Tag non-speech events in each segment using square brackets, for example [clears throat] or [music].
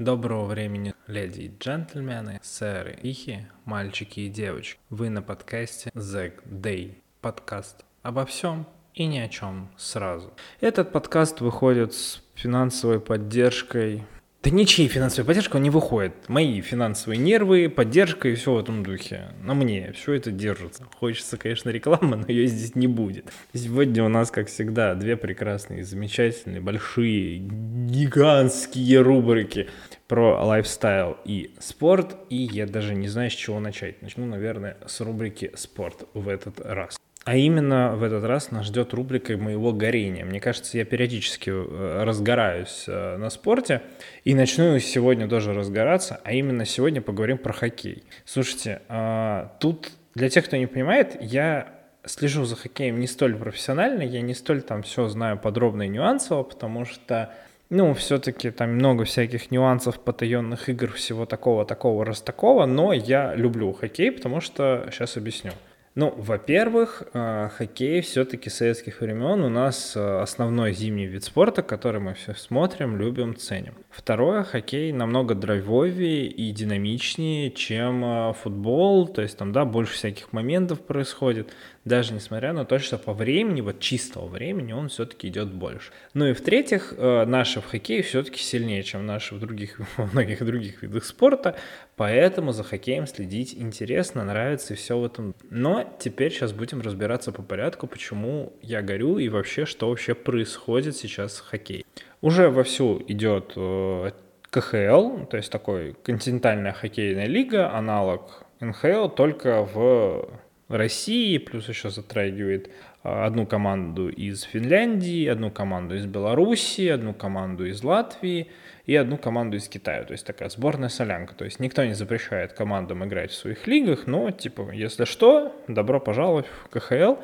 Доброго времени, леди и джентльмены, сэры, ихи, мальчики и девочки. Вы на подкасте The Day. Подкаст обо всем и ни о чем сразу. Этот подкаст выходит с финансовой поддержкой да ничьей поддержкой он не выходит. Мои финансовые нервы, поддержка и все в этом духе. На мне все это держится. Хочется, конечно, рекламы, но ее здесь не будет. Сегодня у нас, как всегда, две прекрасные, замечательные, большие, гигантские рубрики про лайфстайл и спорт. И я даже не знаю, с чего начать. Начну, наверное, с рубрики «Спорт» в этот раз. А именно в этот раз нас ждет рубрика моего горения. Мне кажется, я периодически э, разгораюсь э, на спорте и начну сегодня тоже разгораться, а именно сегодня поговорим про хоккей. Слушайте, а, тут для тех, кто не понимает, я слежу за хоккеем не столь профессионально, я не столь там все знаю подробно и нюансово, потому что ну, все-таки там много всяких нюансов, потаенных игр, всего такого, такого, раз такого, но я люблю хоккей, потому что сейчас объясню. Ну, во-первых, э, хоккей все-таки советских времен у нас э, основной зимний вид спорта, который мы все смотрим, любим, ценим. Второе, хоккей намного драйвовее и динамичнее, чем э, футбол, то есть там, да, больше всяких моментов происходит, даже несмотря на то, что по времени, вот чистого времени, он все-таки идет больше. Ну и в-третьих, наши в хоккее все-таки сильнее, чем наши в других, [laughs] во многих других видах спорта, поэтому за хоккеем следить интересно, нравится и все в этом. Но теперь сейчас будем разбираться по порядку, почему я горю и вообще, что вообще происходит сейчас с хоккеем. Уже вовсю идет э, КХЛ, то есть такой континентальная хоккейная лига, аналог НХЛ, только в России, плюс еще затрагивает э, одну команду из Финляндии, одну команду из Белоруссии, одну команду из Латвии и одну команду из Китая. То есть такая сборная солянка. То есть никто не запрещает командам играть в своих лигах, но, типа, если что, добро пожаловать в КХЛ.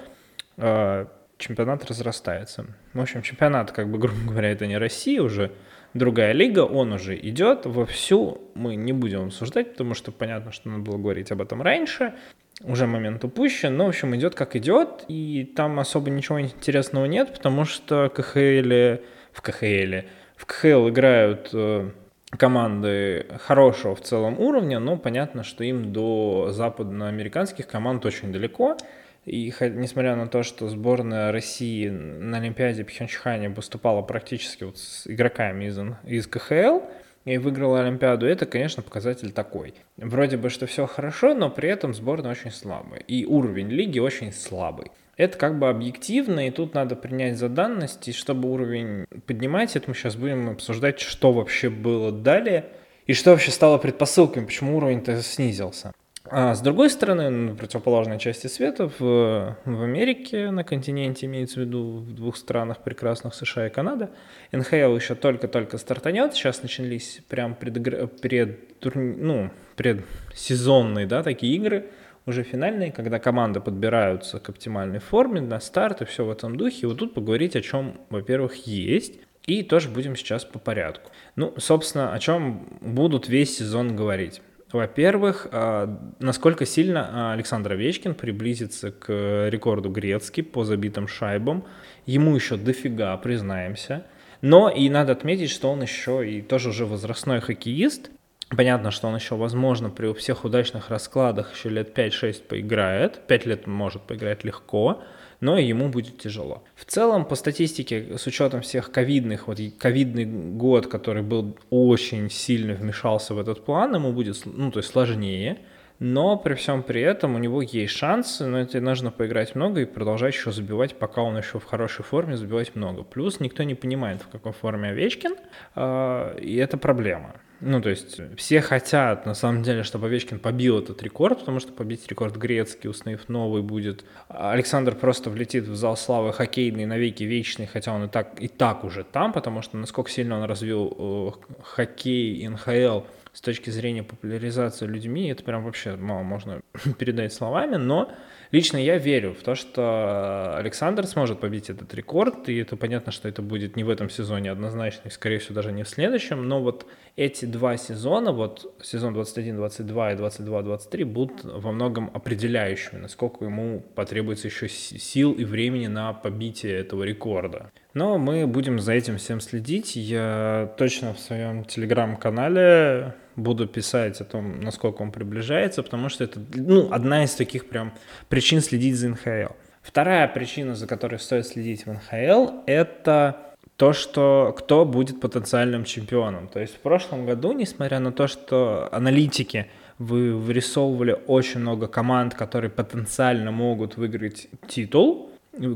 Э, чемпионат разрастается. В общем, чемпионат, как бы, [laughs] грубо говоря, это не Россия уже, другая лига, он уже идет вовсю. Мы не будем обсуждать, потому что понятно, что надо было говорить об этом раньше. Уже момент упущен, но, в общем, идет как идет, и там особо ничего интересного нет, потому что КХЛ, в КХЛ, в КХЛ играют э, команды хорошего в целом уровня, но понятно, что им до западноамериканских команд очень далеко. И несмотря на то, что сборная России на Олимпиаде Пхенчхане выступала практически вот с игроками из, из КХЛ, и выиграла Олимпиаду, это, конечно, показатель такой. Вроде бы, что все хорошо, но при этом сборная очень слабая. И уровень лиги очень слабый. Это как бы объективно, и тут надо принять за данность, и чтобы уровень поднимать, это мы сейчас будем обсуждать, что вообще было далее, и что вообще стало предпосылками, почему уровень-то снизился. А с другой стороны, на противоположной части света, в, в Америке, на континенте, имеется в виду в двух странах прекрасных, США и Канада, НХЛ еще только-только стартанет, сейчас начались прям предыгр... пред, ну, предсезонные, да, такие игры, уже финальные, когда команды подбираются к оптимальной форме на старт и все в этом духе. И вот тут поговорить о чем, во-первых, есть, и тоже будем сейчас по порядку. Ну, собственно, о чем будут весь сезон говорить. Во-первых, а, насколько сильно а, Александр Овечкин приблизится к рекорду Грецки по забитым шайбам. Ему еще дофига, признаемся. Но и надо отметить, что он еще и тоже уже возрастной хоккеист. Понятно, что он еще, возможно, при всех удачных раскладах еще лет 5-6 поиграет. 5 лет может поиграть легко но ему будет тяжело. В целом, по статистике, с учетом всех ковидных, вот ковидный год, который был очень сильно вмешался в этот план, ему будет, ну, то есть сложнее, но при всем при этом у него есть шансы, но это нужно поиграть много и продолжать еще забивать, пока он еще в хорошей форме, забивать много. Плюс никто не понимает, в какой форме Овечкин, а, и это проблема. Ну, то есть все хотят, на самом деле, чтобы Овечкин побил этот рекорд, потому что побить рекорд грецкий, установив новый будет. Александр просто влетит в зал славы хоккейный навеки вечный, хотя он и так, и так уже там, потому что насколько сильно он развил э, хоккей, НХЛ с точки зрения популяризации людьми, это прям вообще мало можно [laughs] передать словами, но Лично я верю в то, что Александр сможет побить этот рекорд, и это понятно, что это будет не в этом сезоне однозначно, и, скорее всего, даже не в следующем, но вот эти два сезона, вот сезон 21-22 и 22-23 будут во многом определяющими, насколько ему потребуется еще сил и времени на побитие этого рекорда. Но мы будем за этим всем следить. Я точно в своем телеграм-канале буду писать о том, насколько он приближается, потому что это ну, одна из таких прям причин следить за НХЛ. Вторая причина, за которой стоит следить в НХЛ, это то, что кто будет потенциальным чемпионом. То есть в прошлом году, несмотря на то, что аналитики вы вырисовывали очень много команд, которые потенциально могут выиграть титул,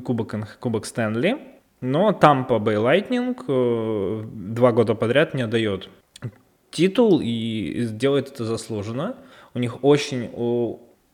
Кубок, Кубок Стэнли, но Тампа Бэй Лайтнинг э, два года подряд не дает титул и делает это заслуженно. У них очень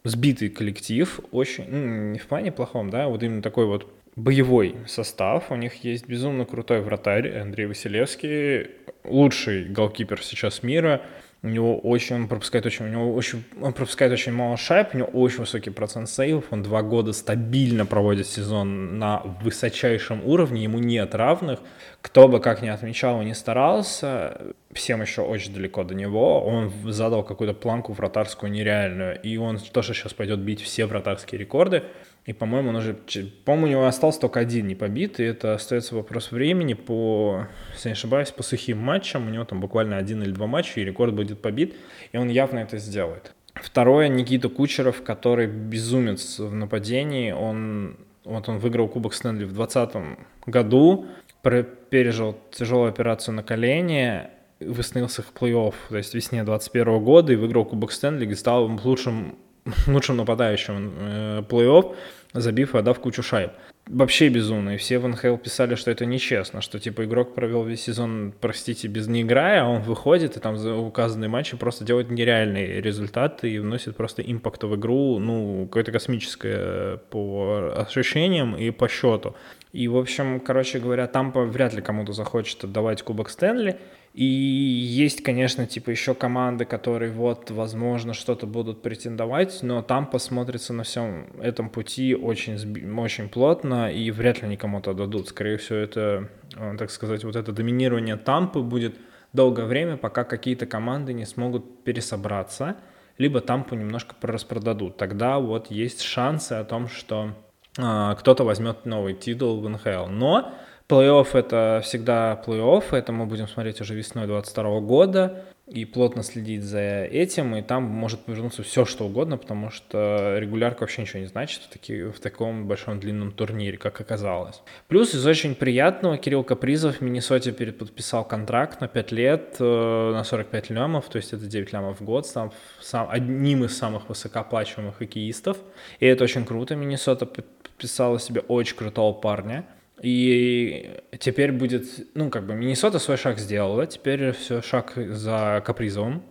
сбитый коллектив, очень, ну, не в плане плохом, да, вот именно такой вот боевой состав. У них есть безумно крутой вратарь Андрей Василевский, лучший голкипер сейчас мира. У него очень, он пропускает очень, у него очень, он пропускает очень мало шайб, у него очень высокий процент сейвов, он два года стабильно проводит сезон на высочайшем уровне, ему нет равных. Кто бы как ни отмечал и не старался, всем еще очень далеко до него, он задал какую-то планку вратарскую нереальную, и он тоже сейчас пойдет бить все вратарские рекорды. И, по-моему, он уже, по-моему, у него остался только один не побит, и это остается вопрос времени. По, если не ошибаюсь, по сухим матчам. У него там буквально один или два матча, и рекорд будет побит, и он явно это сделает. Второе, Никита Кучеров, который безумец в нападении, он, вот он выиграл Кубок Стэнли в 2020 году, пережил тяжелую операцию на колени, восстановился в плей-офф, то есть весне 2021 года, и выиграл Кубок Стэнли, и стал лучшим [laughs] лучшим нападающим э, плей-офф, забив и отдав кучу шайб. Вообще безумно. И все в НХЛ писали, что это нечестно, что типа игрок провел весь сезон, простите, без не играя, а он выходит и там за указанные матчи просто делает нереальные результаты и вносит просто импакт в игру, ну, какое-то космическое по ощущениям и по счету. И, в общем, короче говоря, Тампа вряд ли кому-то захочет отдавать Кубок Стэнли. И есть, конечно, типа еще команды, которые вот, возможно, что-то будут претендовать, но там посмотрится на всем этом пути очень, очень плотно, и вряд ли они кому-то дадут. Скорее всего, это, э, так сказать, вот это доминирование Тампы будет долгое время, пока какие-то команды не смогут пересобраться, либо Тампу немножко распродадут. Тогда вот есть шансы о том, что э, кто-то возьмет новый титул в НХЛ. Но Плей-офф — это всегда плей-офф, это мы будем смотреть уже весной 22 года и плотно следить за этим, и там может повернуться все, что угодно, потому что регулярка вообще ничего не значит в, таки, в таком большом длинном турнире, как оказалось. Плюс из очень приятного Кирилл Капризов в Миннесоте переподписал контракт на 5 лет э, на 45 лямов, то есть это 9 лямов в год, сам, сам, одним из самых высокооплачиваемых хоккеистов, и это очень круто. Миннесота подписала себе очень крутого парня, и теперь будет, ну, как бы Миннесота свой шаг сделала, теперь все шаг за Капризовым,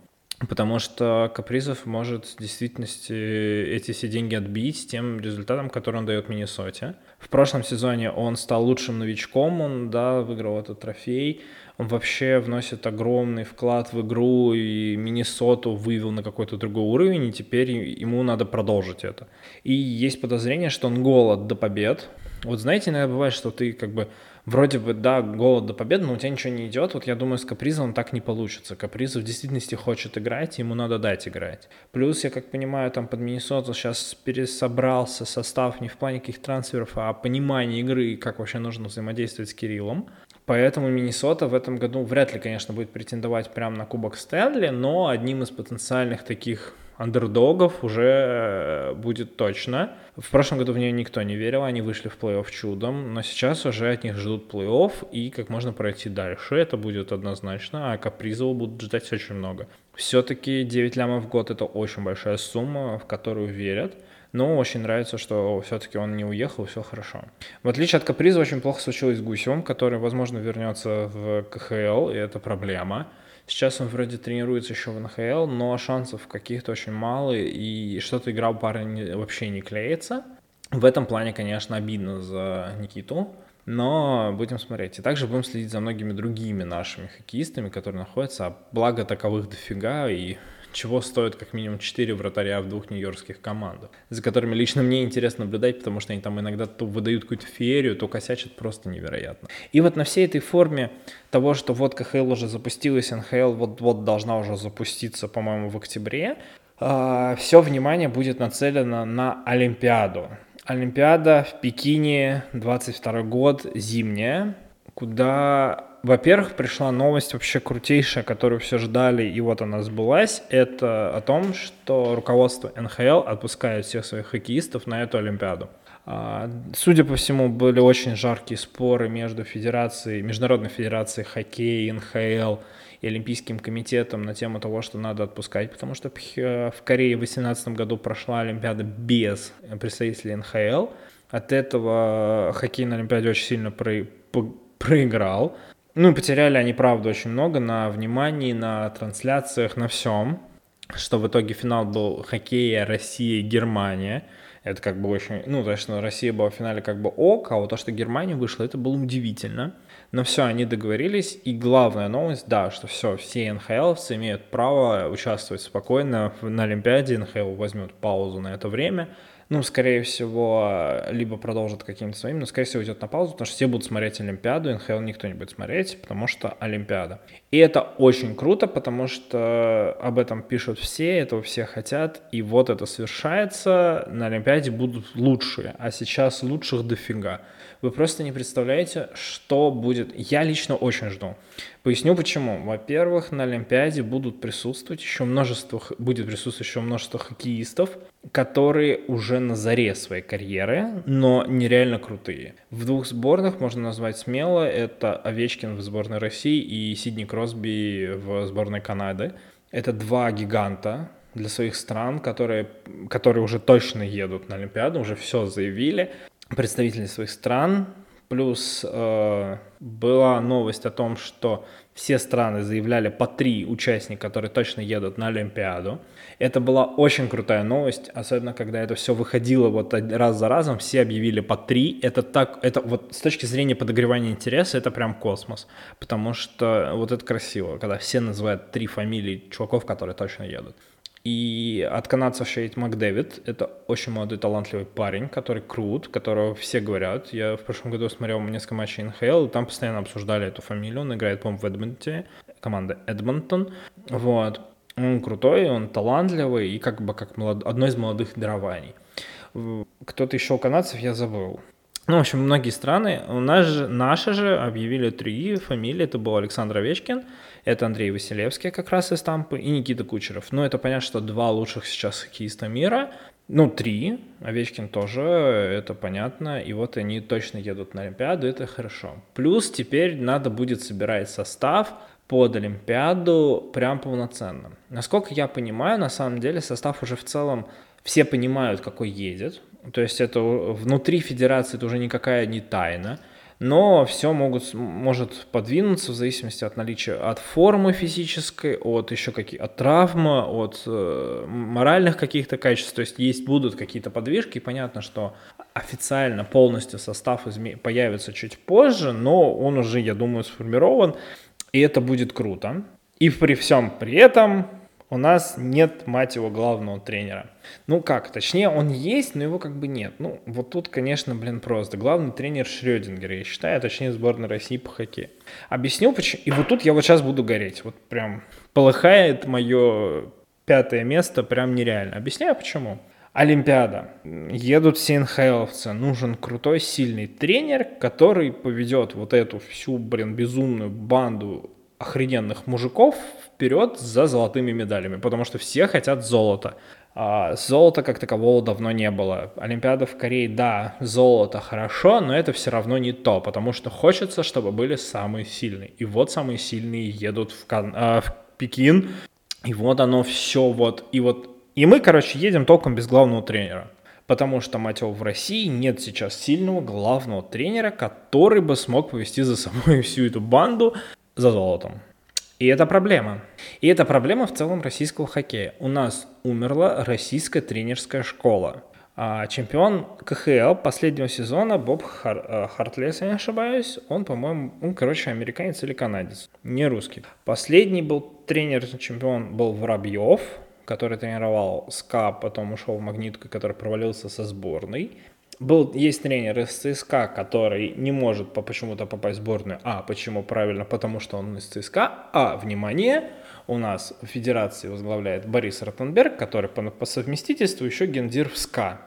потому что Капризов может в действительности эти все деньги отбить тем результатом, который он дает Миннесоте. В прошлом сезоне он стал лучшим новичком, он, да, выиграл этот трофей, он вообще вносит огромный вклад в игру, и Миннесоту вывел на какой-то другой уровень, и теперь ему надо продолжить это. И есть подозрение, что он голод до побед, вот знаете, иногда бывает, что ты как бы вроде бы, да, голод до победы, но у тебя ничего не идет. Вот я думаю, с Капризом так не получится. Капризов в действительности хочет играть, ему надо дать играть. Плюс, я как понимаю, там под Миннесоту сейчас пересобрался состав не в плане каких трансферов, а понимание игры как вообще нужно взаимодействовать с Кириллом. Поэтому Миннесота в этом году вряд ли, конечно, будет претендовать прямо на Кубок Стэнли, но одним из потенциальных таких андердогов уже э, будет точно. В прошлом году в нее никто не верил, они вышли в плей-офф чудом, но сейчас уже от них ждут плей-офф и как можно пройти дальше, это будет однозначно, а Капризова будут ждать очень много. Все-таки 9 лямов в год это очень большая сумма, в которую верят. Но очень нравится, что все-таки он не уехал, все хорошо. В отличие от Каприза, очень плохо случилось с Гусевым, который, возможно, вернется в КХЛ, и это проблема. Сейчас он вроде тренируется еще в НХЛ, но шансов каких-то очень мало, и что-то игра у парня вообще не клеится. В этом плане, конечно, обидно за Никиту, но будем смотреть. И также будем следить за многими другими нашими хоккеистами, которые находятся, а благо таковых дофига, и чего стоят как минимум 4 вратаря в двух нью-йоркских командах, за которыми лично мне интересно наблюдать, потому что они там иногда то выдают какую-то феерию, то косячат просто невероятно. И вот на всей этой форме того, что вот КХЛ уже запустилась, НХЛ вот-вот должна уже запуститься, по-моему, в октябре, а, все внимание будет нацелено на Олимпиаду. Олимпиада в Пекине, 22 год, зимняя. куда, во-первых, пришла новость вообще крутейшая, которую все ждали, и вот она сбылась. Это о том, что руководство НХЛ отпускает всех своих хоккеистов на эту Олимпиаду. А, судя по всему, были очень жаркие споры между федерацией, Международной федерацией хоккея, НХЛ и Олимпийским комитетом на тему того, что надо отпускать, потому что в Корее в 2018 году прошла Олимпиада без представителей НХЛ. От этого хоккей на Олимпиаде очень сильно про проиграл. Ну, потеряли они, правда, очень много на внимании, на трансляциях, на всем. Что в итоге финал был хоккея Россия Германия. Это как бы очень... Ну, то, что Россия была в финале как бы ок, а вот то, что Германия вышла, это было удивительно. Но все, они договорились. И главная новость, да, что все, все НХЛовцы имеют право участвовать спокойно на Олимпиаде. НХЛ возьмет паузу на это время ну, скорее всего, либо продолжит каким-то своим, но, скорее всего, идет на паузу, потому что все будут смотреть Олимпиаду, НХЛ никто не будет смотреть, потому что Олимпиада. И это очень круто, потому что об этом пишут все, этого все хотят, и вот это совершается, на Олимпиаде будут лучшие, а сейчас лучших дофига. Вы просто не представляете, что будет. Я лично очень жду. Поясню почему. Во-первых, на Олимпиаде будут присутствовать еще множество, будет присутствовать еще множество хоккеистов, которые уже на заре своей карьеры, но нереально крутые. В двух сборных можно назвать смело. Это Овечкин в сборной России и Сидни Кросби в сборной Канады. Это два гиганта для своих стран, которые, которые уже точно едут на Олимпиаду, уже все заявили. Представители своих стран, Плюс э, была новость о том, что все страны заявляли по три участника, которые точно едут на Олимпиаду. Это была очень крутая новость, особенно когда это все выходило вот раз за разом, все объявили по три. Это так, это вот с точки зрения подогревания интереса, это прям космос. Потому что вот это красиво, когда все называют три фамилии чуваков, которые точно едут. И от канадцев Шейд Макдэвид. Это очень молодой, талантливый парень, который крут, которого все говорят. Я в прошлом году смотрел несколько матчей НХЛ, и там постоянно обсуждали эту фамилию. Он играет, по-моему, в Эдмонте, команда Эдмонтон. Вот. Он крутой, он талантливый и как бы как молод... одно из молодых дарований. Кто-то еще у канадцев я забыл. Ну, в общем, многие страны. У нас же, наши же объявили три фамилии. Это был Александр Овечкин, это Андрей Василевский как раз из Тампы и Никита Кучеров. Ну, это понятно, что два лучших сейчас хоккеиста мира. Ну, три. Овечкин тоже, это понятно. И вот они точно едут на Олимпиаду, это хорошо. Плюс теперь надо будет собирать состав под Олимпиаду прям полноценно. Насколько я понимаю, на самом деле состав уже в целом все понимают, какой едет. То есть это внутри федерации это уже никакая не тайна но все могут, может подвинуться в зависимости от наличия, от формы физической, от еще каких, от травмы, от э, моральных каких-то качеств, то есть есть будут какие-то подвижки, и понятно, что официально полностью состав изме- появится чуть позже, но он уже, я думаю, сформирован, и это будет круто. И при всем при этом у нас нет, мать его, главного тренера. Ну как, точнее, он есть, но его как бы нет. Ну, вот тут, конечно, блин, просто. Главный тренер Шрёдингер, я считаю, а точнее, сборной России по хоккею. Объясню, почему. И вот тут я вот сейчас буду гореть. Вот прям полыхает мое пятое место прям нереально. Объясняю, почему. Олимпиада. Едут все НХЛовцы. Нужен крутой, сильный тренер, который поведет вот эту всю, блин, безумную банду охрененных мужиков вперед за золотыми медалями, потому что все хотят золота. А золота как такового давно не было. Олимпиада в Корее, да, золото хорошо, но это все равно не то, потому что хочется, чтобы были самые сильные. И вот самые сильные едут в, Кан... э, в Пекин, и вот оно все вот, и вот, и мы, короче, едем толком без главного тренера. Потому что, мать его, в России нет сейчас сильного главного тренера, который бы смог повести за собой всю эту банду за золотом. И это проблема. И это проблема в целом российского хоккея. У нас умерла российская тренерская школа. А чемпион КХЛ последнего сезона Боб Хар, э, Хартле, если я не ошибаюсь, он, по-моему, он, короче, американец или канадец, не русский. Последний был тренер-чемпион был Воробьев, который тренировал СКА, потом ушел в Магнитку, который провалился со сборной был, есть тренер из ЦСКА, который не может по почему-то попасть в сборную. А, почему правильно? Потому что он из ЦСКА. А, внимание, у нас в федерации возглавляет Борис Ротенберг, который по, по совместительству еще гендир в СКА.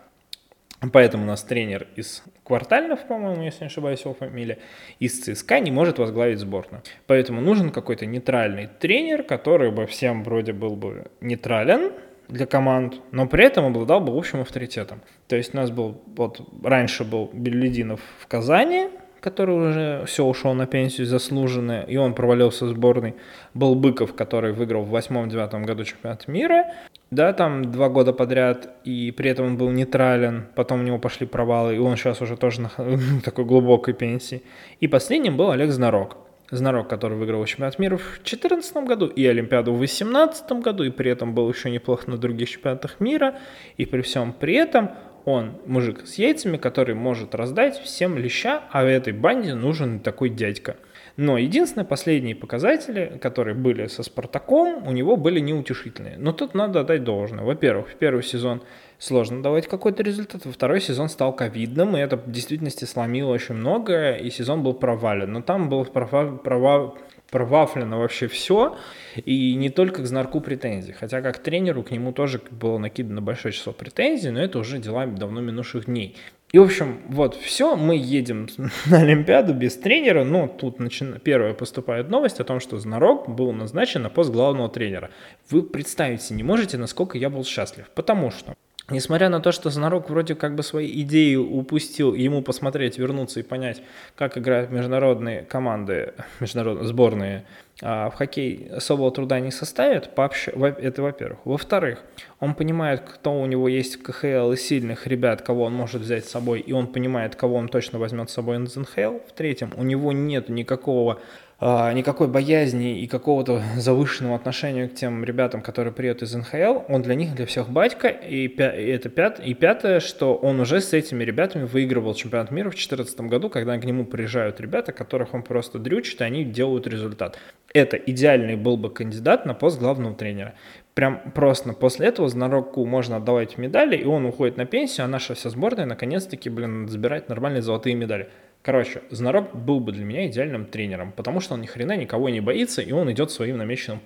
Поэтому у нас тренер из Квартальнов, по-моему, если не ошибаюсь, его фамилия, из ЦСКА не может возглавить сборную. Поэтому нужен какой-то нейтральный тренер, который бы всем вроде был бы нейтрален для команд, но при этом обладал бы общим авторитетом. То есть у нас был, вот раньше был Белединов в Казани, который уже все ушел на пенсию заслуженно, и он провалился в сборной. Был Быков, который выиграл в восьмом-девятом году чемпионат мира, да, там два года подряд, и при этом он был нейтрален, потом у него пошли провалы, и он сейчас уже тоже [laughs] на такой глубокой пенсии. И последним был Олег Знарок. Знарок, который выиграл чемпионат мира в 2014 году и Олимпиаду в 2018 году, и при этом был еще неплохо на других чемпионатах мира, и при всем при этом он мужик с яйцами, который может раздать всем леща, а в этой банде нужен такой дядька. Но единственные последние показатели, которые были со Спартаком, у него были неутешительные. Но тут надо отдать должное. Во-первых, в первый сезон сложно давать какой-то результат, во второй сезон стал ковидным, и это в действительности сломило очень многое, и сезон был провален. Но там был права, права, провафлено вообще все, и не только к Знарку претензий, хотя как тренеру к нему тоже было накидано большое число претензий, но это уже дела давно минувших дней. И, в общем, вот все, мы едем [laughs] на Олимпиаду без тренера, но тут начи... первая поступает новость о том, что Знарок был назначен на пост главного тренера. Вы представить себе не можете, насколько я был счастлив, потому что Несмотря на то, что Знарок вроде как бы свои идеи упустил, ему посмотреть, вернуться и понять, как играют международные команды, [laughs] международные сборные а в хоккей особого труда не составит, пообщ... это во-первых. Во-вторых, он понимает, кто у него есть в КХЛ и сильных ребят, кого он может взять с собой, и он понимает, кого он точно возьмет с собой из НХЛ. В-третьем, у него нет никакого никакой боязни и какого-то завышенного отношения к тем ребятам, которые приедут из НХЛ, он для них, для всех батька, и, пя- и это пят- и пятое, что он уже с этими ребятами выигрывал чемпионат мира в 2014 году, когда к нему приезжают ребята, которых он просто дрючит, и они делают результат. Это идеальный был бы кандидат на пост главного тренера. Прям просто после этого Знароку можно отдавать медали, и он уходит на пенсию, а наша вся сборная наконец-таки, блин, забирает нормальные золотые медали. Короче, Знарок был бы для меня идеальным тренером, потому что он ни хрена никого не боится, и он идет своим намеченным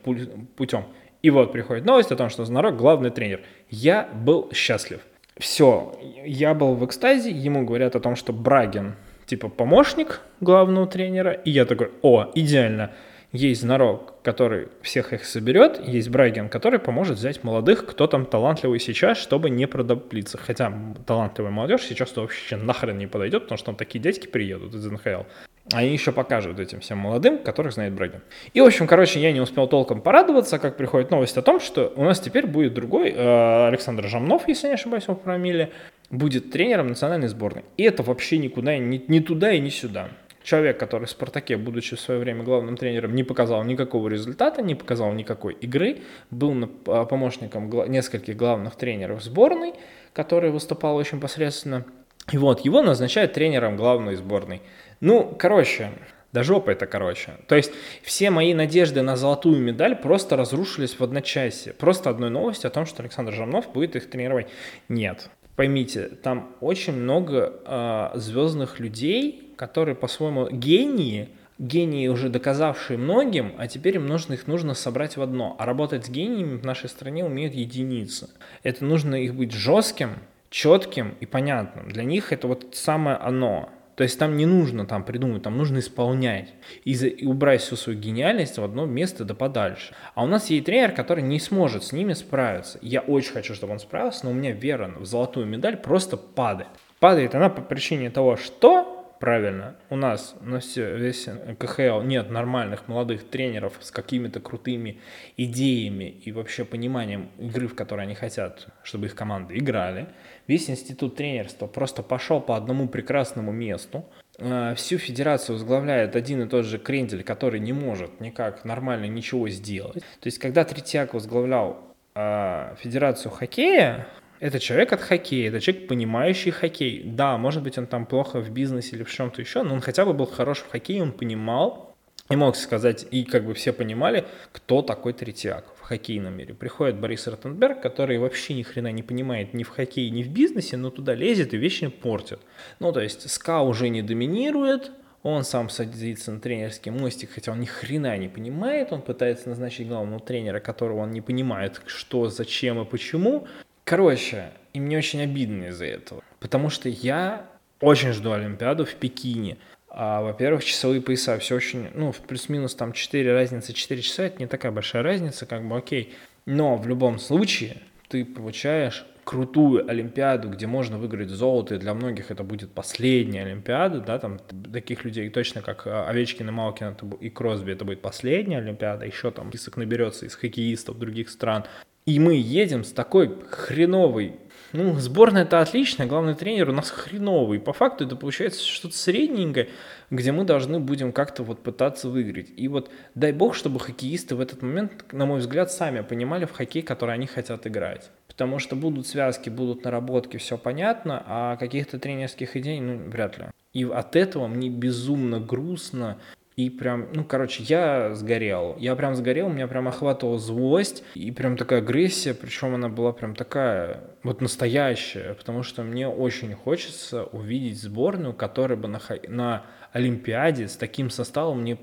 путем. И вот приходит новость о том, что Знарок главный тренер. Я был счастлив. Все, я был в экстазе, ему говорят о том, что Брагин, типа, помощник главного тренера, и я такой, о, идеально. Есть Знарок, который всех их соберет, есть Брайген, который поможет взять молодых, кто там талантливый сейчас, чтобы не продоплиться. Хотя талантливая молодежь сейчас вообще нахрен не подойдет, потому что там такие дядьки приедут из НХЛ. Они еще покажут этим всем молодым, которых знает Брайген. И, в общем, короче, я не успел толком порадоваться, как приходит новость о том, что у нас теперь будет другой э, Александр Жамнов, если не ошибаюсь, его фамилия, будет тренером национальной сборной. И это вообще никуда, ни, ни туда и ни сюда человек, который в «Спартаке», будучи в свое время главным тренером, не показал никакого результата, не показал никакой игры, был а, помощником нескольких главных тренеров сборной, который выступал очень посредственно. И вот, его назначают тренером главной сборной. Ну, короче, да жопа это короче. То есть все мои надежды на золотую медаль просто разрушились в одночасье. Просто одной новостью о том, что Александр Жамнов будет их тренировать. Нет. Поймите, там очень много э, а, звездных людей, которые по-своему гении, гении уже доказавшие многим, а теперь им нужно их нужно собрать в одно. А работать с гениями в нашей стране умеют единицы. Это нужно их быть жестким, четким и понятным. Для них это вот самое оно. То есть там не нужно там придумать, там нужно исполнять и, за, и убрать всю свою гениальность в одно место да подальше. А у нас есть тренер, который не сможет с ними справиться. Я очень хочу, чтобы он справился, но у меня вера в золотую медаль просто падает. Падает она по причине того, что правильно. У нас на все, весь КХЛ нет нормальных молодых тренеров с какими-то крутыми идеями и вообще пониманием игры, в которой они хотят, чтобы их команды играли. Весь институт тренерства просто пошел по одному прекрасному месту. Э, всю федерацию возглавляет один и тот же Крендель, который не может никак нормально ничего сделать. То есть, когда Третьяк возглавлял э, Федерацию хоккея, это человек от хоккея, это человек, понимающий хоккей. Да, может быть, он там плохо в бизнесе или в чем-то еще, но он хотя бы был хорош в хоккее, он понимал и мог сказать, и как бы все понимали, кто такой Третьяк в хоккейном мире. Приходит Борис Ротенберг, который вообще ни хрена не понимает ни в хоккее, ни в бизнесе, но туда лезет и вечно портит. Ну, то есть СКА уже не доминирует, он сам садится на тренерский мостик, хотя он ни хрена не понимает, он пытается назначить главного тренера, которого он не понимает, что, зачем и почему. Короче, и мне очень обидно из-за этого. потому что я очень жду Олимпиаду в Пекине. А, во-первых, часовые пояса, все очень, ну, плюс-минус там 4 разницы, 4 часа, это не такая большая разница, как бы окей. Но в любом случае ты получаешь крутую Олимпиаду, где можно выиграть золото, и для многих это будет последняя Олимпиада, да, там таких людей точно как а, Овечкин и Малкин и Кросби, это будет последняя Олимпиада, еще там список наберется из хоккеистов других стран. И мы едем с такой хреновой ну, сборная это отличная, главный тренер у нас хреновый. По факту это получается что-то средненькое, где мы должны будем как-то вот пытаться выиграть. И вот дай бог, чтобы хоккеисты в этот момент, на мой взгляд, сами понимали в хоккей, который они хотят играть. Потому что будут связки, будут наработки, все понятно, а каких-то тренерских идей, ну, вряд ли. И от этого мне безумно грустно, и прям, ну, короче, я сгорел. Я прям сгорел, меня прям охватывала злость и прям такая агрессия, причем она была прям такая вот настоящая, потому что мне очень хочется увидеть сборную, которая бы на, на Олимпиаде с таким составом не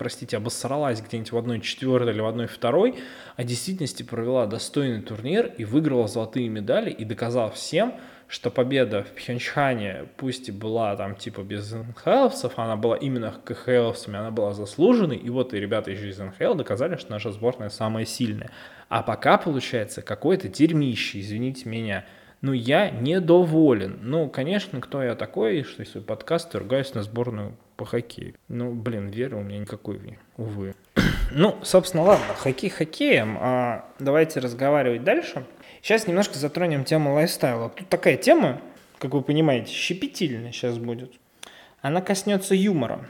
простите, обосралась где-нибудь в одной четвертой или в одной второй, а в действительности провела достойный турнир и выиграла золотые медали и доказала всем, что победа в Пхенчхане, пусть и была там типа без НХЛовцев, она была именно КХЛовцами, она была заслуженной, и вот и ребята из НХЛ доказали, что наша сборная самая сильная. А пока получается какое-то дерьмище, извините меня, ну я недоволен. Ну, конечно, кто я такой, что если подкаст ругаюсь на сборную по хоккею. Ну, блин, веры у меня никакой в них, увы. [coughs] ну, собственно, ладно, хоккей хоккеем. А, давайте разговаривать дальше. Сейчас немножко затронем тему лайфстайла. Тут такая тема, как вы понимаете, щепетильная сейчас будет. Она коснется юмора.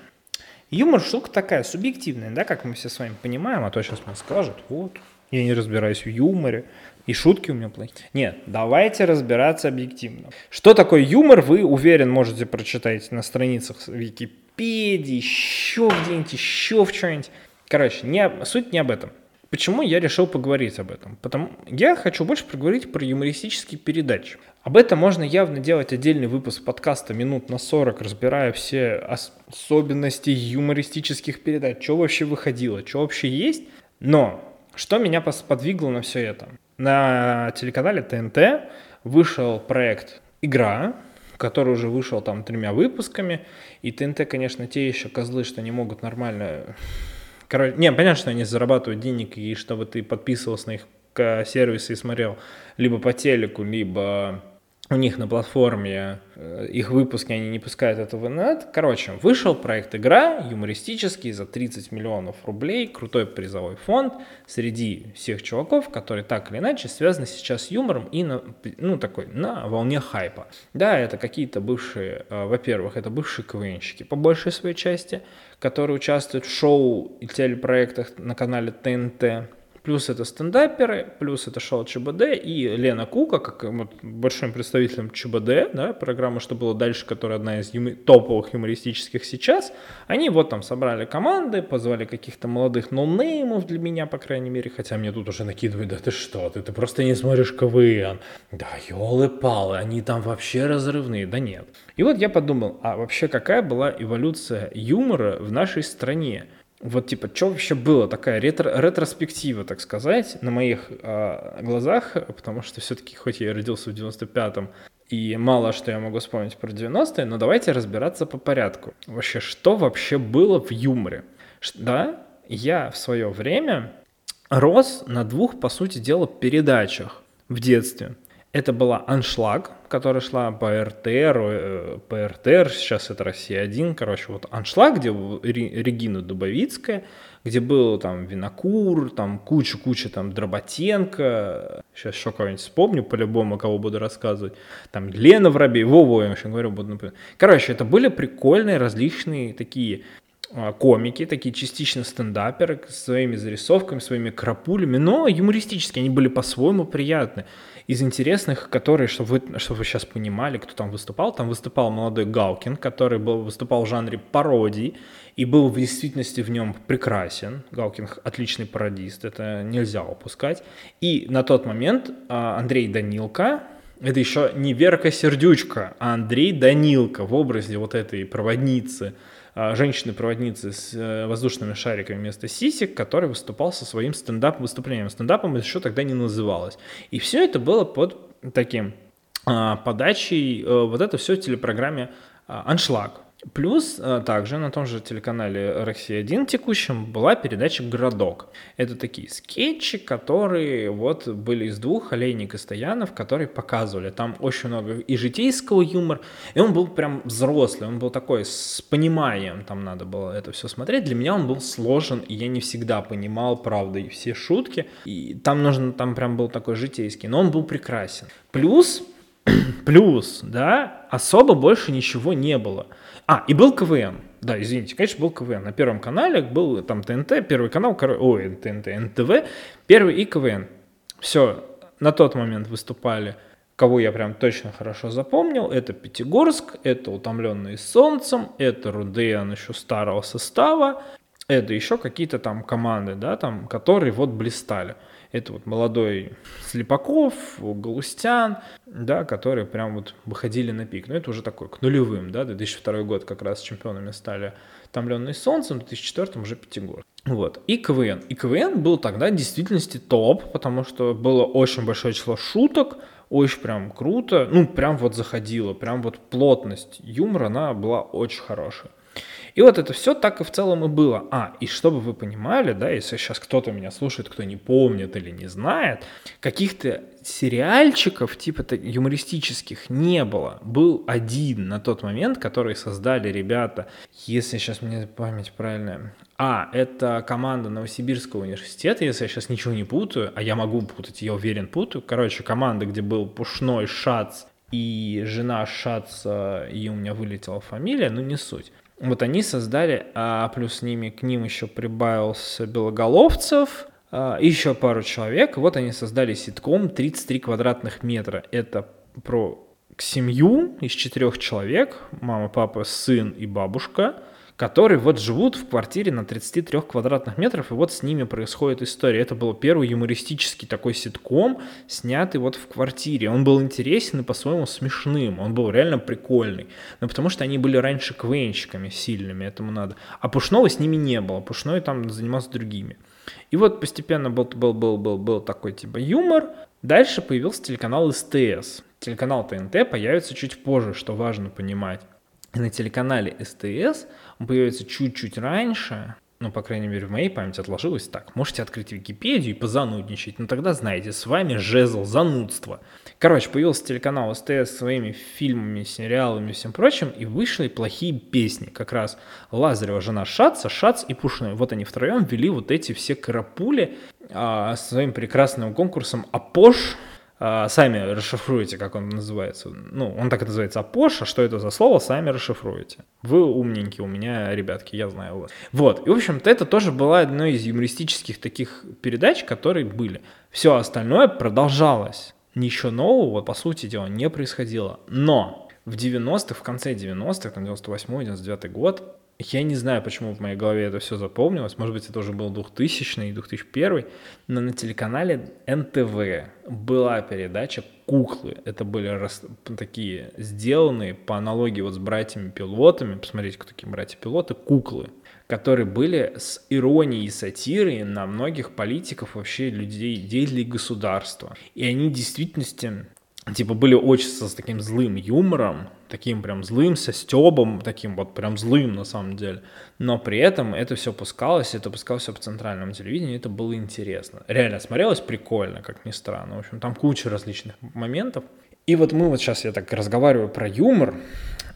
Юмор штука такая, субъективная, да, как мы все с вами понимаем, а то сейчас мне скажут, вот, я не разбираюсь в юморе, и шутки у меня плохие. Нет, давайте разбираться объективно. Что такое юмор, вы, уверен, можете прочитать на страницах Википедии, еще где-нибудь, еще в что-нибудь. Короче, не, суть не об этом. Почему я решил поговорить об этом? Потому я хочу больше поговорить про юмористические передачи. Об этом можно явно делать отдельный выпуск подкаста минут на 40, разбирая все особенности юмористических передач, что вообще выходило, что вообще есть. Но что меня подвигло на все это? На телеканале ТНТ вышел проект «Игра», который уже вышел там тремя выпусками, и ТНТ, конечно, те еще козлы, что не могут нормально Короче, не, понятно, что они зарабатывают денег, и чтобы ты подписывался на их сервисы и смотрел либо по телеку, либо у них на платформе э, их выпуски, они не пускают этого в интернет. Короче, вышел проект игра, юмористический, за 30 миллионов рублей, крутой призовой фонд среди всех чуваков, которые так или иначе связаны сейчас с юмором и на, ну, такой, на волне хайпа. Да, это какие-то бывшие, э, во-первых, это бывшие КВНщики по большей своей части, которые участвуют в шоу и телепроектах на канале ТНТ, Плюс это стендаперы, плюс это шоу ЧБД и Лена Кука, как вот, большим представителем ЧБД, да, программа «Что было дальше», которая одна из юми- топовых юмористических сейчас. Они вот там собрали команды, позвали каких-то молодых ноунеймов для меня, по крайней мере, хотя мне тут уже накидывают, да ты что, ты, ты просто не смотришь КВН. Да елы-палы, они там вообще разрывные. Да нет. И вот я подумал, а вообще какая была эволюция юмора в нашей стране? Вот типа, что вообще было, такая ретро ретроспектива, так сказать, на моих э, глазах, потому что все-таки, хоть я родился в 95-м, и мало что я могу вспомнить про 90-е, но давайте разбираться по порядку. Вообще, что вообще было в юморе? Да, я в свое время рос на двух, по сути дела, передачах в детстве. Это была «Аншлаг», которая шла по РТР, э, по РТР, сейчас это «Россия-1», короче, вот «Аншлаг», где Регина Дубовицкая, где был там Винокур, там куча-куча там Дроботенко, сейчас еще кого-нибудь вспомню по-любому, кого буду рассказывать, там Лена Воробей, во-во, я еще говорю, буду например. Короче, это были прикольные различные такие а, комики, такие частично стендаперы с своими зарисовками, своими крапулями, но юмористические, они были по-своему приятны из интересных, которые, чтобы вы, чтобы вы сейчас понимали, кто там выступал, там выступал молодой Галкин, который был, выступал в жанре пародий и был в действительности в нем прекрасен. Галкин отличный пародист, это нельзя упускать. И на тот момент а, Андрей Данилко, это еще не Верка Сердючка, а Андрей Данилко в образе вот этой проводницы – женщины-проводницы с э, воздушными шариками вместо сисек, который выступал со своим стендап-выступлением. Стендапом еще тогда не называлось. И все это было под таким а, подачей э, вот это все в телепрограмме а, «Аншлаг». Плюс э, также на том же телеканале «Россия-1» текущем была передача «Городок». Это такие скетчи, которые вот были из двух, Олейник и Стоянов, которые показывали. Там очень много и житейского юмора, и он был прям взрослый, он был такой с пониманием, там надо было это все смотреть. Для меня он был сложен, и я не всегда понимал, правда, и все шутки. И там нужно, там прям был такой житейский, но он был прекрасен. Плюс [clears throat] Плюс, да, особо больше ничего не было. А, и был КВН. Да, извините, конечно, был КВН. На Первом канале был там ТНТ, Первый канал, ой, ТНТ, НТВ, Первый и КВН. Все, на тот момент выступали, кого я прям точно хорошо запомнил, это Пятигорск, это Утомленные солнцем, это Рудеян еще старого состава, это еще какие-то там команды, да, там, которые вот блистали. Это вот молодой Слепаков, Галустян, да, которые прям вот выходили на пик. Но это уже такой к нулевым, да, 2002 год как раз чемпионами стали Томленный солнцем, в 2004 уже Пятигорск. Вот. И КВН. И КВН был тогда в действительности топ, потому что было очень большое число шуток, очень прям круто, ну, прям вот заходило, прям вот плотность юмора, она была очень хорошая. И вот это все так и в целом и было. А, и чтобы вы понимали, да, если сейчас кто-то меня слушает, кто не помнит или не знает, каких-то сериальчиков типа юмористических не было. Был один на тот момент, который создали ребята, если сейчас мне память правильная. А, это команда Новосибирского университета, если я сейчас ничего не путаю, а я могу путать, я уверен путаю. Короче, команда, где был Пушной, Шац и жена Шаца, и у меня вылетела фамилия, но не суть. Вот они создали, а плюс ними к ним еще прибавился Белоголовцев, а, еще пару человек. Вот они создали ситком «33 квадратных метра». Это про семью из четырех человек, мама, папа, сын и бабушка – которые вот живут в квартире на 33 квадратных метров, и вот с ними происходит история. Это был первый юмористический такой ситком, снятый вот в квартире. Он был интересен и по-своему смешным, он был реально прикольный. Но потому что они были раньше квенщиками сильными, этому надо. А Пушного с ними не было, Пушной там занимался другими. И вот постепенно был, был, был, был, был такой типа юмор. Дальше появился телеканал СТС. Телеканал ТНТ появится чуть позже, что важно понимать. На телеканале СТС появится чуть-чуть раньше, ну, по крайней мере, в моей памяти отложилось так. Можете открыть Википедию и позанудничать, но тогда знаете, с вами жезл занудства. Короче, появился телеканал СТС своими фильмами, сериалами и всем прочим, и вышли плохие песни. Как раз Лазарева жена Шаца, Шац и Пушной. Вот они втроем вели вот эти все карапули а, своим прекрасным конкурсом «Апош», сами расшифруете, как он называется. Ну, он так и называется Апош, а что это за слово, сами расшифруете. Вы умненькие у меня, ребятки, я знаю вас. Вот, и, в общем-то, это тоже была одной из юмористических таких передач, которые были. Все остальное продолжалось. Ничего нового, по сути дела, не происходило. Но в 90-х, в конце 90-х, там 98-99 год, я не знаю, почему в моей голове это все запомнилось. Может быть, это уже был 2000 и 2001, но на телеканале НТВ была передача «Куклы». Это были рас... такие сделанные по аналогии вот с братьями-пилотами. Посмотрите, кто такие братья-пилоты. Куклы которые были с иронией и сатирой на многих политиков, вообще людей, деятелей государства. И они в действительности типа были очень с таким злым юмором, таким прям злым, со стебом, таким вот прям злым на самом деле. Но при этом это все пускалось, это пускалось все по центральному телевидению, это было интересно. Реально смотрелось прикольно, как ни странно. В общем, там куча различных моментов. И вот мы вот сейчас, я так разговариваю про юмор,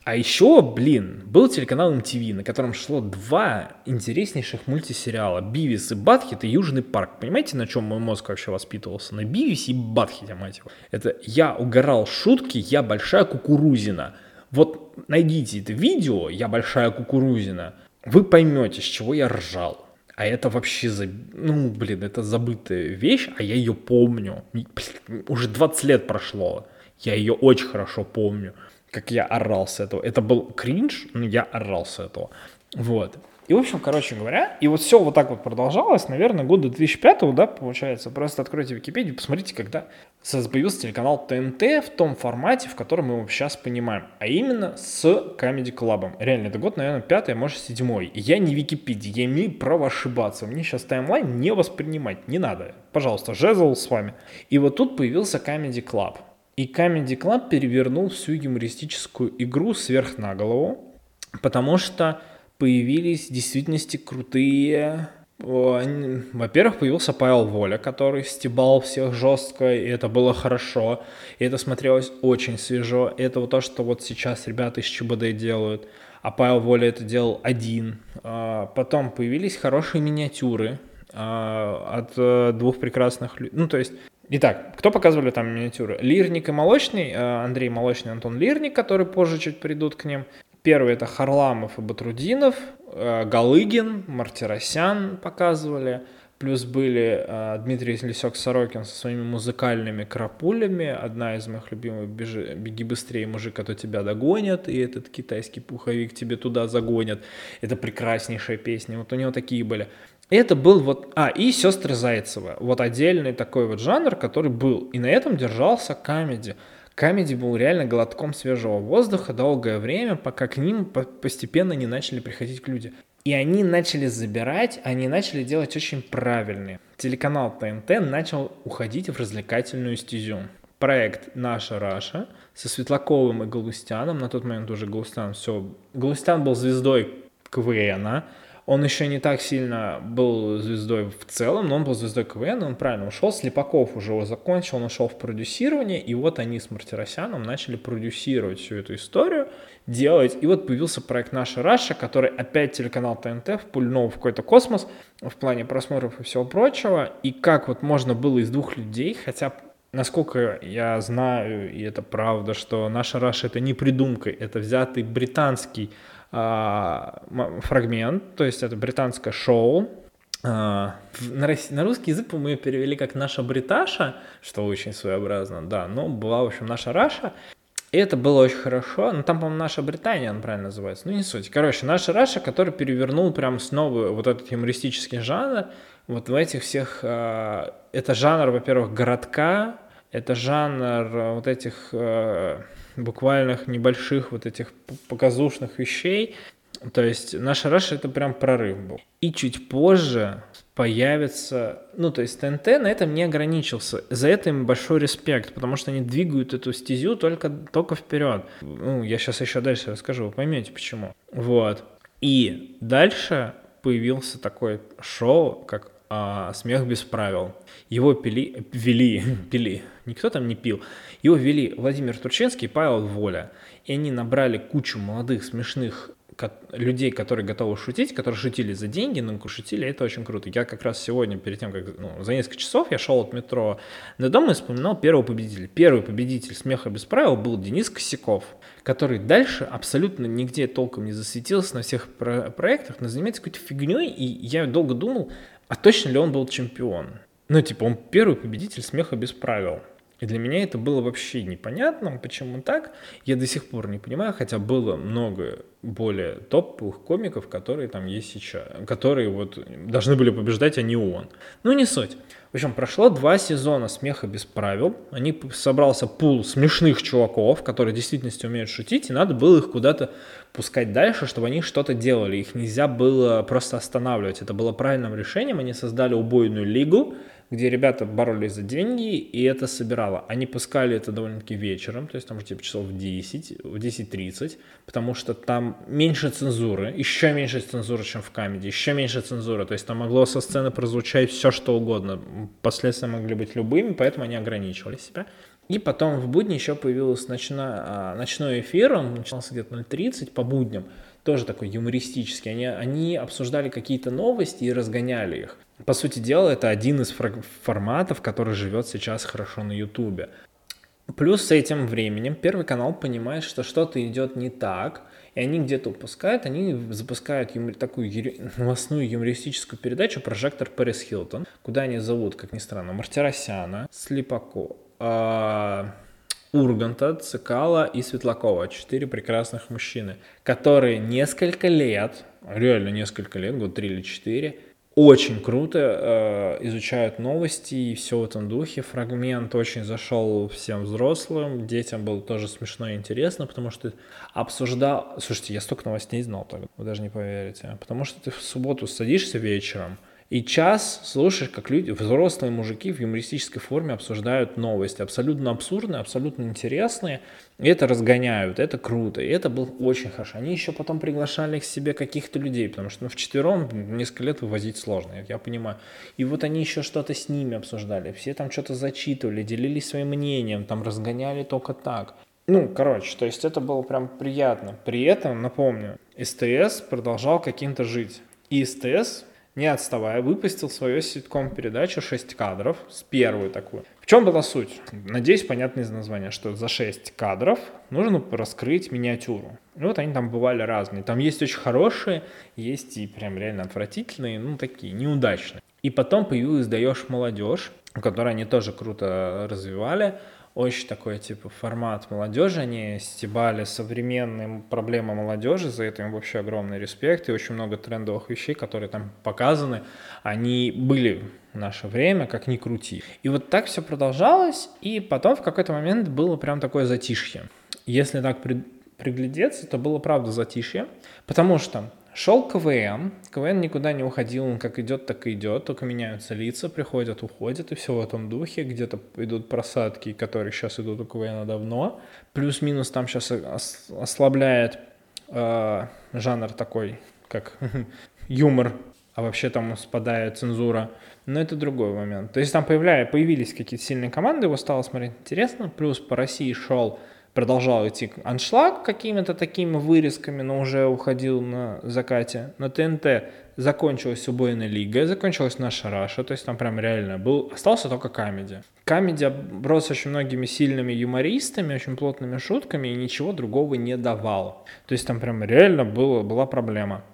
а еще, блин, был телеканал MTV, на котором шло два интереснейших мультисериала. Бивис и Батхит и Южный парк. Понимаете, на чем мой мозг вообще воспитывался? На Бивисе и Батхите, мать его. Это я угорал шутки, я большая кукурузина. Вот найдите это видео, я большая кукурузина. Вы поймете, с чего я ржал. А это вообще, за... ну, блин, это забытая вещь, а я ее помню. Уже 20 лет прошло. Я ее очень хорошо помню как я орал с этого. Это был кринж, но я орал с этого. Вот. И, в общем, короче говоря, и вот все вот так вот продолжалось, наверное, года 2005, да, получается. Просто откройте Википедию, посмотрите, когда появился телеканал ТНТ в том формате, в котором мы его сейчас понимаем, а именно с Comedy Club. Реально, это год, наверное, пятый, а может, седьмой. Я не Википедия, я имею право ошибаться. Мне сейчас таймлайн не воспринимать не надо. Пожалуйста, жезл с вами. И вот тут появился Comedy Club. И Comedy Club перевернул всю юмористическую игру сверх на голову, потому что появились в действительности крутые во-первых, появился Павел Воля, который стебал всех жестко, и это было хорошо, и это смотрелось очень свежо. И это вот то, что вот сейчас ребята из ЧБД делают, а Павел Воля это делал один. А, потом появились хорошие миниатюры а, от э, двух прекрасных людей. Ну, то есть Итак, кто показывали там миниатюры? Лирник и Молочный, э, Андрей Молочный, Антон Лирник, которые позже чуть придут к ним. Первый это Харламов и Батрудинов, э, Галыгин, Мартиросян показывали. Плюс были э, Дмитрий Люсек Сорокин со своими музыкальными крапулями. Одна из моих любимых «Бежи, «Беги быстрее, мужик, а то тебя догонят». И этот китайский пуховик тебе туда загонят. Это прекраснейшая песня. Вот у него такие были. Это был вот... А, и «Сестры Зайцева». Вот отдельный такой вот жанр, который был. И на этом держался камеди. Камеди был реально глотком свежего воздуха долгое время, пока к ним постепенно не начали приходить люди. И они начали забирать, они начали делать очень правильные. Телеканал ТНТ начал уходить в развлекательную стезю. Проект «Наша Раша» со Светлаковым и Галустяном, на тот момент уже Галустян все... Галустян был звездой КВНа, он еще не так сильно был звездой в целом, но он был звездой КВН, он правильно ушел. Слепаков уже его закончил, он ушел в продюсирование, и вот они с Мартиросяном начали продюсировать всю эту историю, делать. И вот появился проект «Наша Раша», который опять телеканал ТНТ впульнул в какой-то космос в плане просмотров и всего прочего. И как вот можно было из двух людей, хотя насколько я знаю, и это правда, что «Наша Раша» — это не придумкой, это взятый британский фрагмент, то есть это британское шоу. А, на, русский язык мы ее перевели как «Наша Бриташа», что очень своеобразно, да, но была, в общем, «Наша Раша». И это было очень хорошо. Ну, там, по-моему, наша Британия, он правильно называется. Ну, не суть. Короче, наша Раша, который перевернул прям снова вот этот юмористический жанр. Вот в этих всех... Э, это жанр, во-первых, городка. Это жанр вот этих... Буквальных небольших вот этих показушных вещей. То есть наша Раша это прям прорыв был. И чуть позже появится, ну то есть ТНТ на этом не ограничился. За это им большой респект, потому что они двигают эту стезю только, только вперед. Ну, я сейчас еще дальше расскажу, вы поймете почему. Вот. И дальше появился такой шоу, как а, «Смех без правил». Его пили, вели, [laughs] пили, никто там не пил. Его вели Владимир Турченский и Павел Воля. И они набрали кучу молодых, смешных людей, которые готовы шутить, которые шутили за деньги, но шутили, это очень круто. Я как раз сегодня, перед тем, как ну, за несколько часов я шел от метро до дома и вспоминал первого победителя. Первый победитель «Смеха без правил» был Денис Косяков, который дальше абсолютно нигде толком не засветился на всех про- проектах, но занимается какой-то фигней, и я долго думал, а точно ли он был чемпион? Ну, типа, он первый победитель смеха без правил. И для меня это было вообще непонятно, почему так. Я до сих пор не понимаю, хотя было много более топовых комиков, которые там есть сейчас, которые вот должны были побеждать, а не он. Ну, не суть. В общем, прошло два сезона «Смеха без правил». Они собрался пул смешных чуваков, которые в действительности умеют шутить, и надо было их куда-то пускать дальше, чтобы они что-то делали. Их нельзя было просто останавливать. Это было правильным решением. Они создали убойную лигу, где ребята боролись за деньги, и это собирало. Они пускали это довольно-таки вечером, то есть там типа часов в 10, в 10.30, потому что там меньше цензуры, еще меньше цензуры, чем в камеди, еще меньше цензуры, то есть там могло со сцены прозвучать все, что угодно. Последствия могли быть любыми, поэтому они ограничивали себя. И потом в будни еще появился ночной, а, ночной эфир, он начался где-то 0.30 по будням, тоже такой юмористический. Они, они обсуждали какие-то новости и разгоняли их. По сути дела, это один из форматов, который живет сейчас хорошо на Ютубе. Плюс с этим временем Первый канал понимает, что что-то идет не так, и они где-то упускают, они запускают юмор, такую ю, новостную юмористическую передачу «Прожектор Пэрис Хилтон», куда они зовут, как ни странно, Мартиросяна, Слепако, э, Урганта, Цикала и Светлакова. Четыре прекрасных мужчины, которые несколько лет, реально несколько лет, год три или четыре, очень круто э, изучают новости и все в этом духе. Фрагмент очень зашел всем взрослым, детям было тоже смешно и интересно, потому что обсуждал... Слушайте, я столько новостей знал тогда, вы даже не поверите. Потому что ты в субботу садишься вечером, И час слушаешь, как люди, взрослые мужики в юмористической форме обсуждают новости, абсолютно абсурдные, абсолютно интересные, и это разгоняют, это круто, и это было очень хорошо. Они еще потом приглашали к себе каких-то людей, потому что ну, в четвером несколько лет вывозить сложно, я понимаю. И вот они еще что-то с ними обсуждали, все там что-то зачитывали, делились своим мнением, там разгоняли только так. Ну, короче, то есть это было прям приятно. При этом, напомню, СТС продолжал каким-то жить. И СТС не отставая, выпустил свою ситком-передачу «6 кадров», с первую такую. В чем была суть? Надеюсь, понятно из названия, что за 6 кадров нужно раскрыть миниатюру. И вот они там бывали разные. Там есть очень хорошие, есть и прям реально отвратительные, ну такие, неудачные. И потом появилась «Даешь молодежь», которую они тоже круто развивали очень такой, типа, формат молодежи, они стебали современные проблемы молодежи, за это им вообще огромный респект, и очень много трендовых вещей, которые там показаны, они были в наше время, как ни крути. И вот так все продолжалось, и потом в какой-то момент было прям такое затишье. Если так при, приглядеться, то было правда затишье, потому что Шел КВН, КВН никуда не уходил, он как идет, так и идет, только меняются лица, приходят, уходят, и все в этом духе, где-то идут просадки, которые сейчас идут у КВН давно, плюс-минус там сейчас ослабляет э, жанр такой, как [laughs] юмор, а вообще там спадает цензура, но это другой момент. То есть там появляя, появились какие-то сильные команды, его стало смотреть интересно, плюс по России шел продолжал идти аншлаг какими-то такими вырезками, но уже уходил на закате. На ТНТ закончилась убойная лига, закончилась наша Раша, то есть там прям реально был, остался только Камеди. Камеди оброс очень многими сильными юмористами, очень плотными шутками и ничего другого не давал. То есть там прям реально было, была проблема.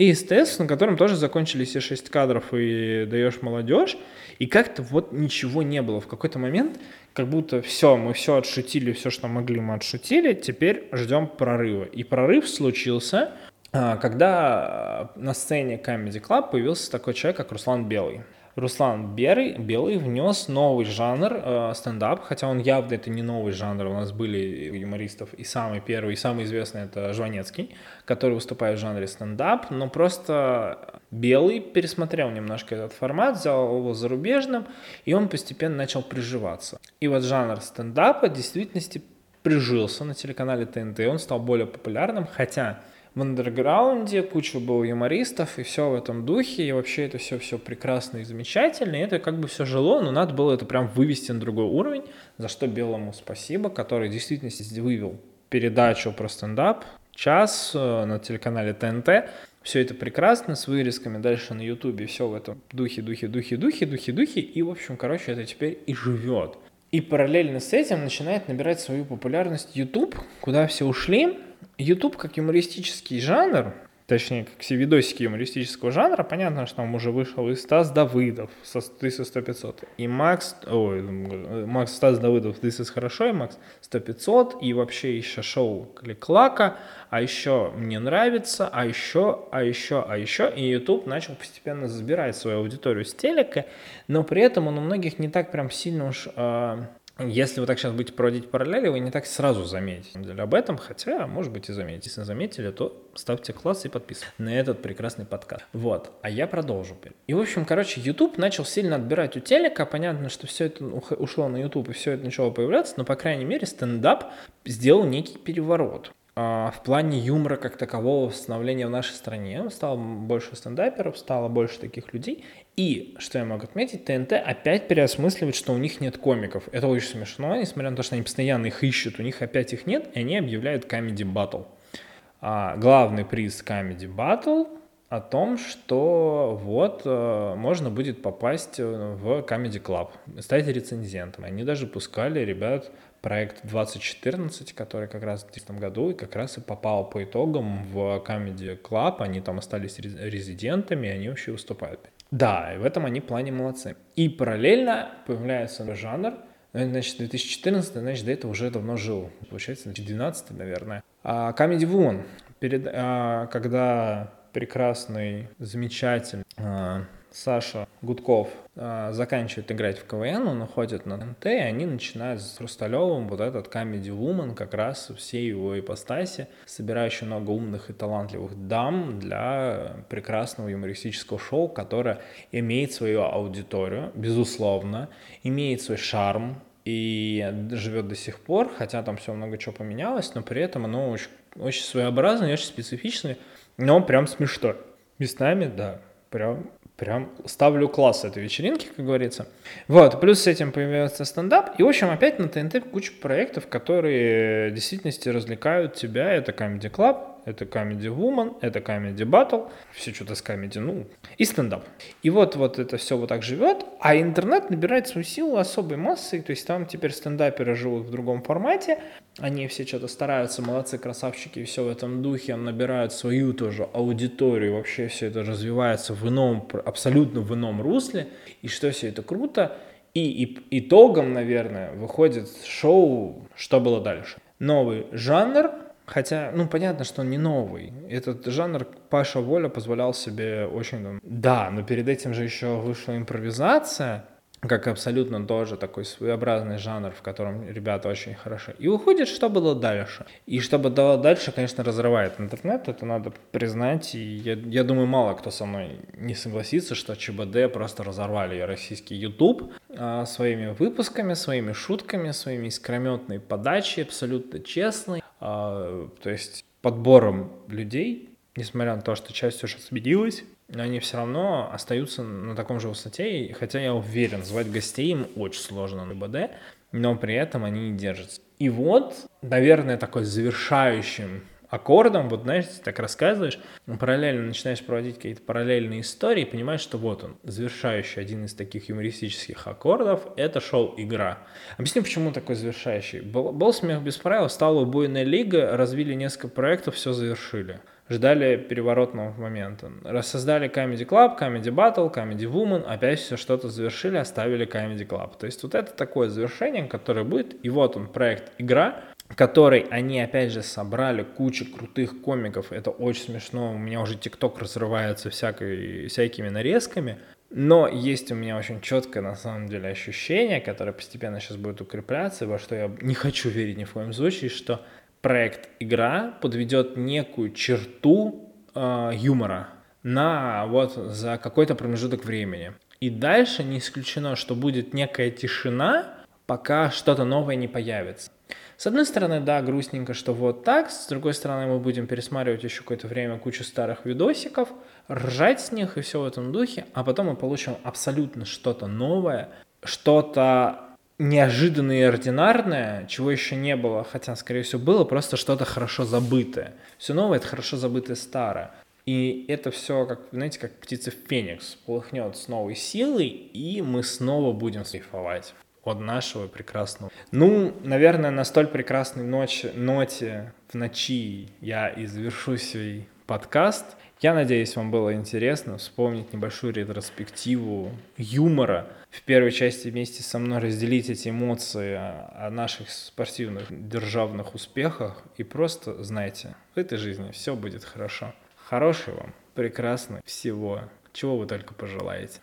И СТС, на котором тоже закончились все шесть кадров и даешь молодежь, и как-то вот ничего не было. В какой-то момент как будто все, мы все отшутили, все, что могли, мы отшутили, теперь ждем прорыва. И прорыв случился, а, когда на сцене Comedy Club появился такой человек, как Руслан Белый. Руслан Белый, Белый внес новый жанр э, стендап, хотя он явно это не новый жанр, у нас были юмористов, и самый первый, и самый известный это Жванецкий, который выступает в жанре стендап, но просто Белый пересмотрел немножко этот формат, взял его зарубежным, и он постепенно начал приживаться. И вот жанр стендапа в действительности прижился на телеканале ТНТ, он стал более популярным, хотя в андерграунде, куча было юмористов, и все в этом духе, и вообще это все, все прекрасно и замечательно, и это как бы все жило, но надо было это прям вывести на другой уровень, за что Белому спасибо, который действительно вывел передачу про стендап, час э, на телеканале ТНТ, все это прекрасно, с вырезками дальше на ютубе, все в этом духе, духе, духе, духе, духе, духе, и, в общем, короче, это теперь и живет. И параллельно с этим начинает набирать свою популярность YouTube, куда все ушли, YouTube как юмористический жанр, точнее, как все видосики юмористического жанра, понятно, что там уже вышел и Стас Давыдов со «Ты со 100 500», и Макс, ой, Макс Стас Давыдов «Ты со хорошо», и Макс 100 500, и вообще еще шоу Кликлака, а еще «Мне нравится», а еще, а еще, а еще, и YouTube начал постепенно забирать свою аудиторию с телека, но при этом он у многих не так прям сильно уж э, если вы так сейчас будете проводить параллели, вы не так сразу заметите об этом, хотя, может быть, и заметите. Если заметили, то ставьте класс и подписывайтесь на этот прекрасный подкаст. Вот, а я продолжу. И, в общем, короче, YouTube начал сильно отбирать у телека. Понятно, что все это ушло на YouTube и все это начало появляться, но, по крайней мере, стендап сделал некий переворот. А, в плане юмора как такового становления в нашей стране. Стало больше стендаперов, стало больше таких людей. И, что я могу отметить, ТНТ опять переосмысливает, что у них нет комиков. Это очень смешно, несмотря на то, что они постоянно их ищут, у них опять их нет, и они объявляют Comedy Battle. А, главный приз Comedy Battle о том, что вот э, можно будет попасть в Comedy Club, стать рецензентом. Они даже пускали ребят проект 2014, который как раз в 2010 году и как раз и попал по итогам в Comedy Club. Они там остались резидентами, и они вообще выступают. Да, и в этом они плане молодцы. И параллельно появляется жанр, ну, значит, 2014, значит, до этого уже давно жил. Получается, 2012, наверное. А Comedy Woman, перед, а, когда прекрасный, замечательный, а, Саша Гудков э, заканчивает играть в КВН, он уходит на НТ, и они начинают с Хрусталевым вот этот Comedy Woman, как раз все его ипостаси, собирающий много умных и талантливых дам для прекрасного юмористического шоу, которое имеет свою аудиторию, безусловно, имеет свой шарм, и живет до сих пор, хотя там все много чего поменялось, но при этом оно очень, очень своеобразное, очень специфичное, но прям смешно. Местами, да, прям прям ставлю класс этой вечеринки, как говорится. Вот, плюс с этим появляется стендап. И, в общем, опять на ТНТ куча проектов, которые в действительности развлекают тебя. Это Comedy Club, это Comedy Woman, это Comedy Battle, все что-то с Comedy, ну, и стендап. И вот, вот это все вот так живет, а интернет набирает свою силу особой массой, то есть там теперь стендаперы живут в другом формате, они все что-то стараются, молодцы, красавчики, все в этом духе, набирают свою тоже аудиторию, вообще все это развивается в ином, абсолютно в ином русле, и что все это круто, и, и итогом, наверное, выходит шоу «Что было дальше?». Новый жанр, Хотя, ну, понятно, что он не новый. Этот жанр Паша Воля позволял себе очень... Да, но перед этим же еще вышла импровизация, как абсолютно тоже такой своеобразный жанр, в котором ребята очень хорошо. И уходит, что было дальше. И что было дальше, конечно, разрывает интернет, это надо признать. И я, я думаю, мало кто со мной не согласится, что ЧБД просто разорвали российский YouTube а, своими выпусками, своими шутками, своими искрометной подачей, абсолютно честной. А, то есть подбором людей, несмотря на то, что часть уже сменилась, но они все равно остаются на таком же высоте, и хотя я уверен, звать гостей им очень сложно на БД, но при этом они не держатся. И вот, наверное, такой завершающим аккордом, вот знаешь, ты так рассказываешь, параллельно начинаешь проводить какие-то параллельные истории, и понимаешь, что вот он, завершающий один из таких юмористических аккордов, это шоу «Игра». Объясню, почему такой завершающий. Был, был смех без правил, стала убойная лига, развили несколько проектов, все завершили ждали переворотного момента. Рассоздали Comedy Club, Comedy Battle, Comedy Woman, опять все что-то завершили, оставили Comedy Club. То есть вот это такое завершение, которое будет, и вот он, проект «Игра», который они, опять же, собрали кучу крутых комиков. Это очень смешно. У меня уже ТикТок разрывается всякой, всякими нарезками. Но есть у меня очень четкое, на самом деле, ощущение, которое постепенно сейчас будет укрепляться, во что я не хочу верить ни в коем случае, что проект игра подведет некую черту э, юмора на вот за какой-то промежуток времени. И дальше не исключено, что будет некая тишина, пока что-то новое не появится. С одной стороны, да, грустненько, что вот так, с другой стороны, мы будем пересматривать еще какое-то время кучу старых видосиков, ржать с них и все в этом духе, а потом мы получим абсолютно что-то новое, что-то неожиданное и ординарное, чего еще не было, хотя, скорее всего, было, просто что-то хорошо забытое. Все новое — это хорошо забытое старое. И это все, как, знаете, как птица Феникс, полыхнет с новой силой, и мы снова будем шлифовать от нашего прекрасного. Ну, наверное, на столь прекрасной ночи, ноте в ночи я и завершу свой подкаст. Я надеюсь, вам было интересно вспомнить небольшую ретроспективу юмора. В первой части вместе со мной разделить эти эмоции о наших спортивных державных успехах. И просто знайте, в этой жизни все будет хорошо. Хорошего вам, прекрасно всего, чего вы только пожелаете.